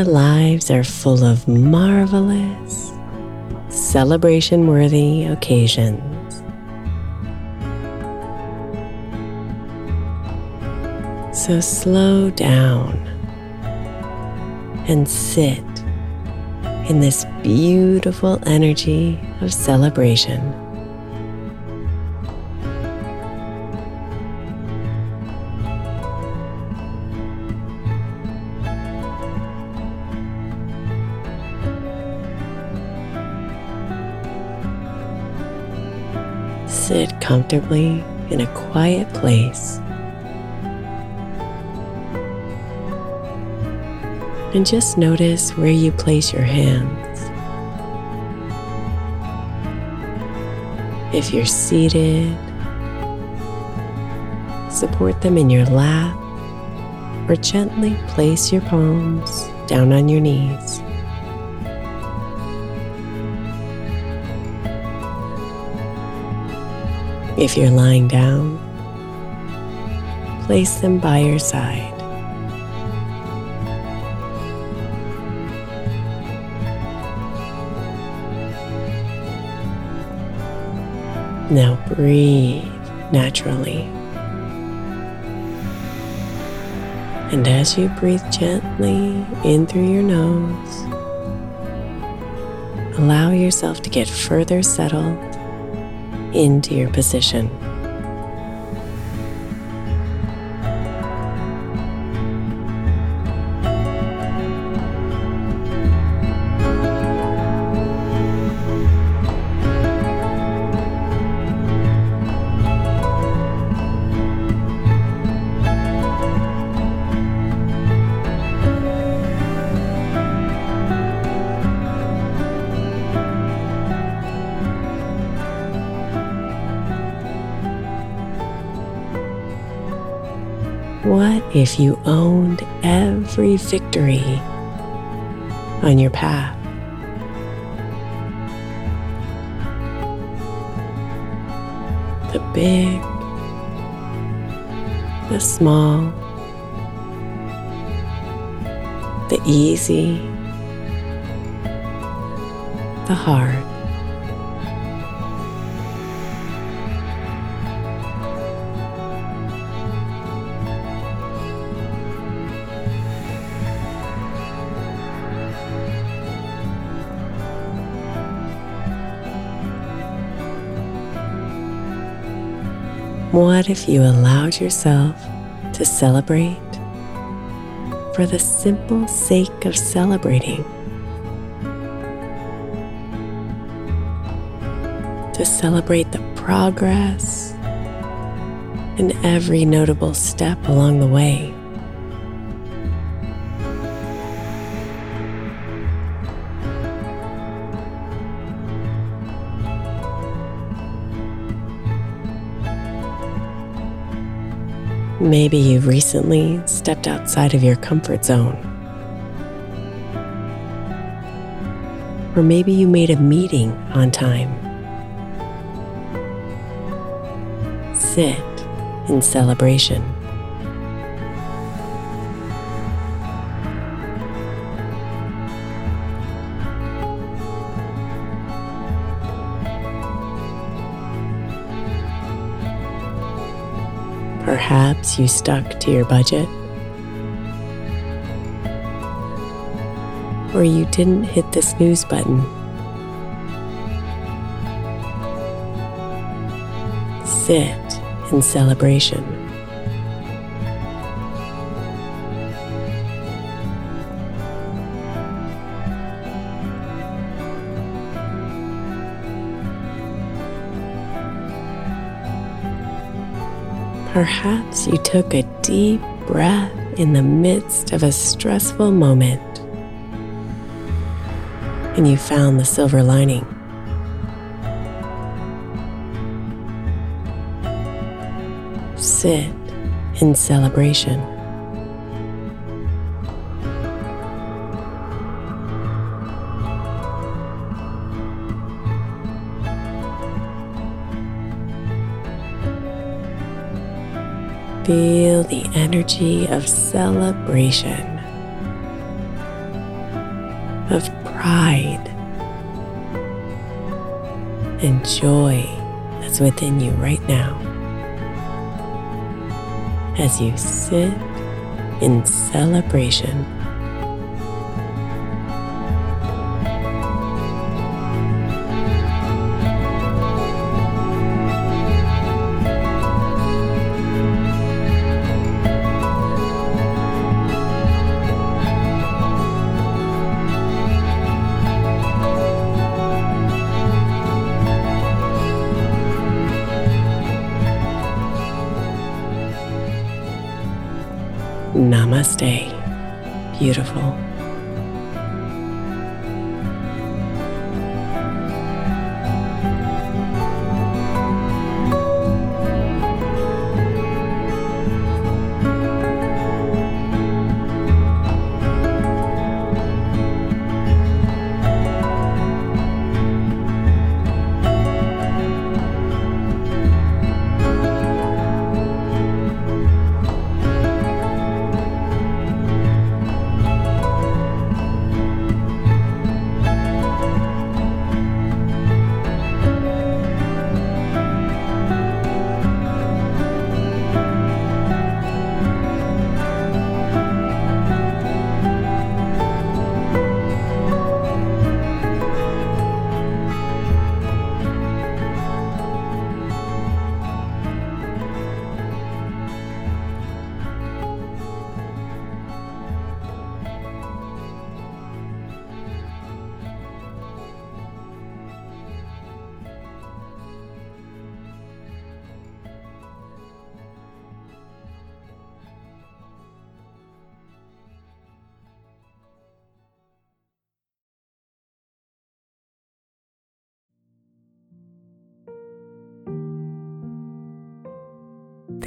Our lives are full of marvelous, celebration worthy occasions. So slow down and sit in this beautiful energy of celebration. Sit comfortably in a quiet place. And just notice where you place your hands. If you're seated, support them in your lap or gently place your palms down on your knees. If you're lying down, place them by your side. Now breathe naturally. And as you breathe gently in through your nose, allow yourself to get further settled into your position. If you owned every victory on your path? The big, the small, the easy, the hard. What if you allowed yourself to celebrate for the simple sake of celebrating? To celebrate the progress and every notable step along the way. Maybe you've recently stepped outside of your comfort zone. Or maybe you made a meeting on time. sit in celebration. Perhaps you stuck to your budget. Or you didn't hit the snooze button. Sit in celebration. Perhaps you took a deep breath in the midst of a stressful moment and you found the silver lining. Sit in celebration. Feel the energy of celebration, of pride, and joy that's within you right now as you sit in celebration. Namaste. Beautiful.